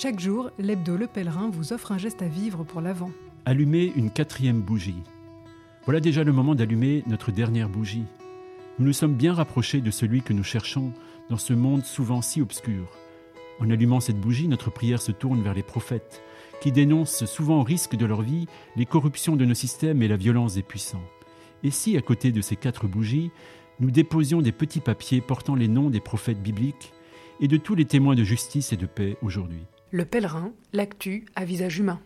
Chaque jour, l'hebdo Le Pèlerin vous offre un geste à vivre pour l'avant. Allumer une quatrième bougie. Voilà déjà le moment d'allumer notre dernière bougie. Nous nous sommes bien rapprochés de celui que nous cherchons dans ce monde souvent si obscur. En allumant cette bougie, notre prière se tourne vers les prophètes, qui dénoncent souvent au risque de leur vie les corruptions de nos systèmes et la violence des puissants. Et si, à côté de ces quatre bougies, nous déposions des petits papiers portant les noms des prophètes bibliques et de tous les témoins de justice et de paix aujourd'hui? Le pèlerin, l'actu à visage humain.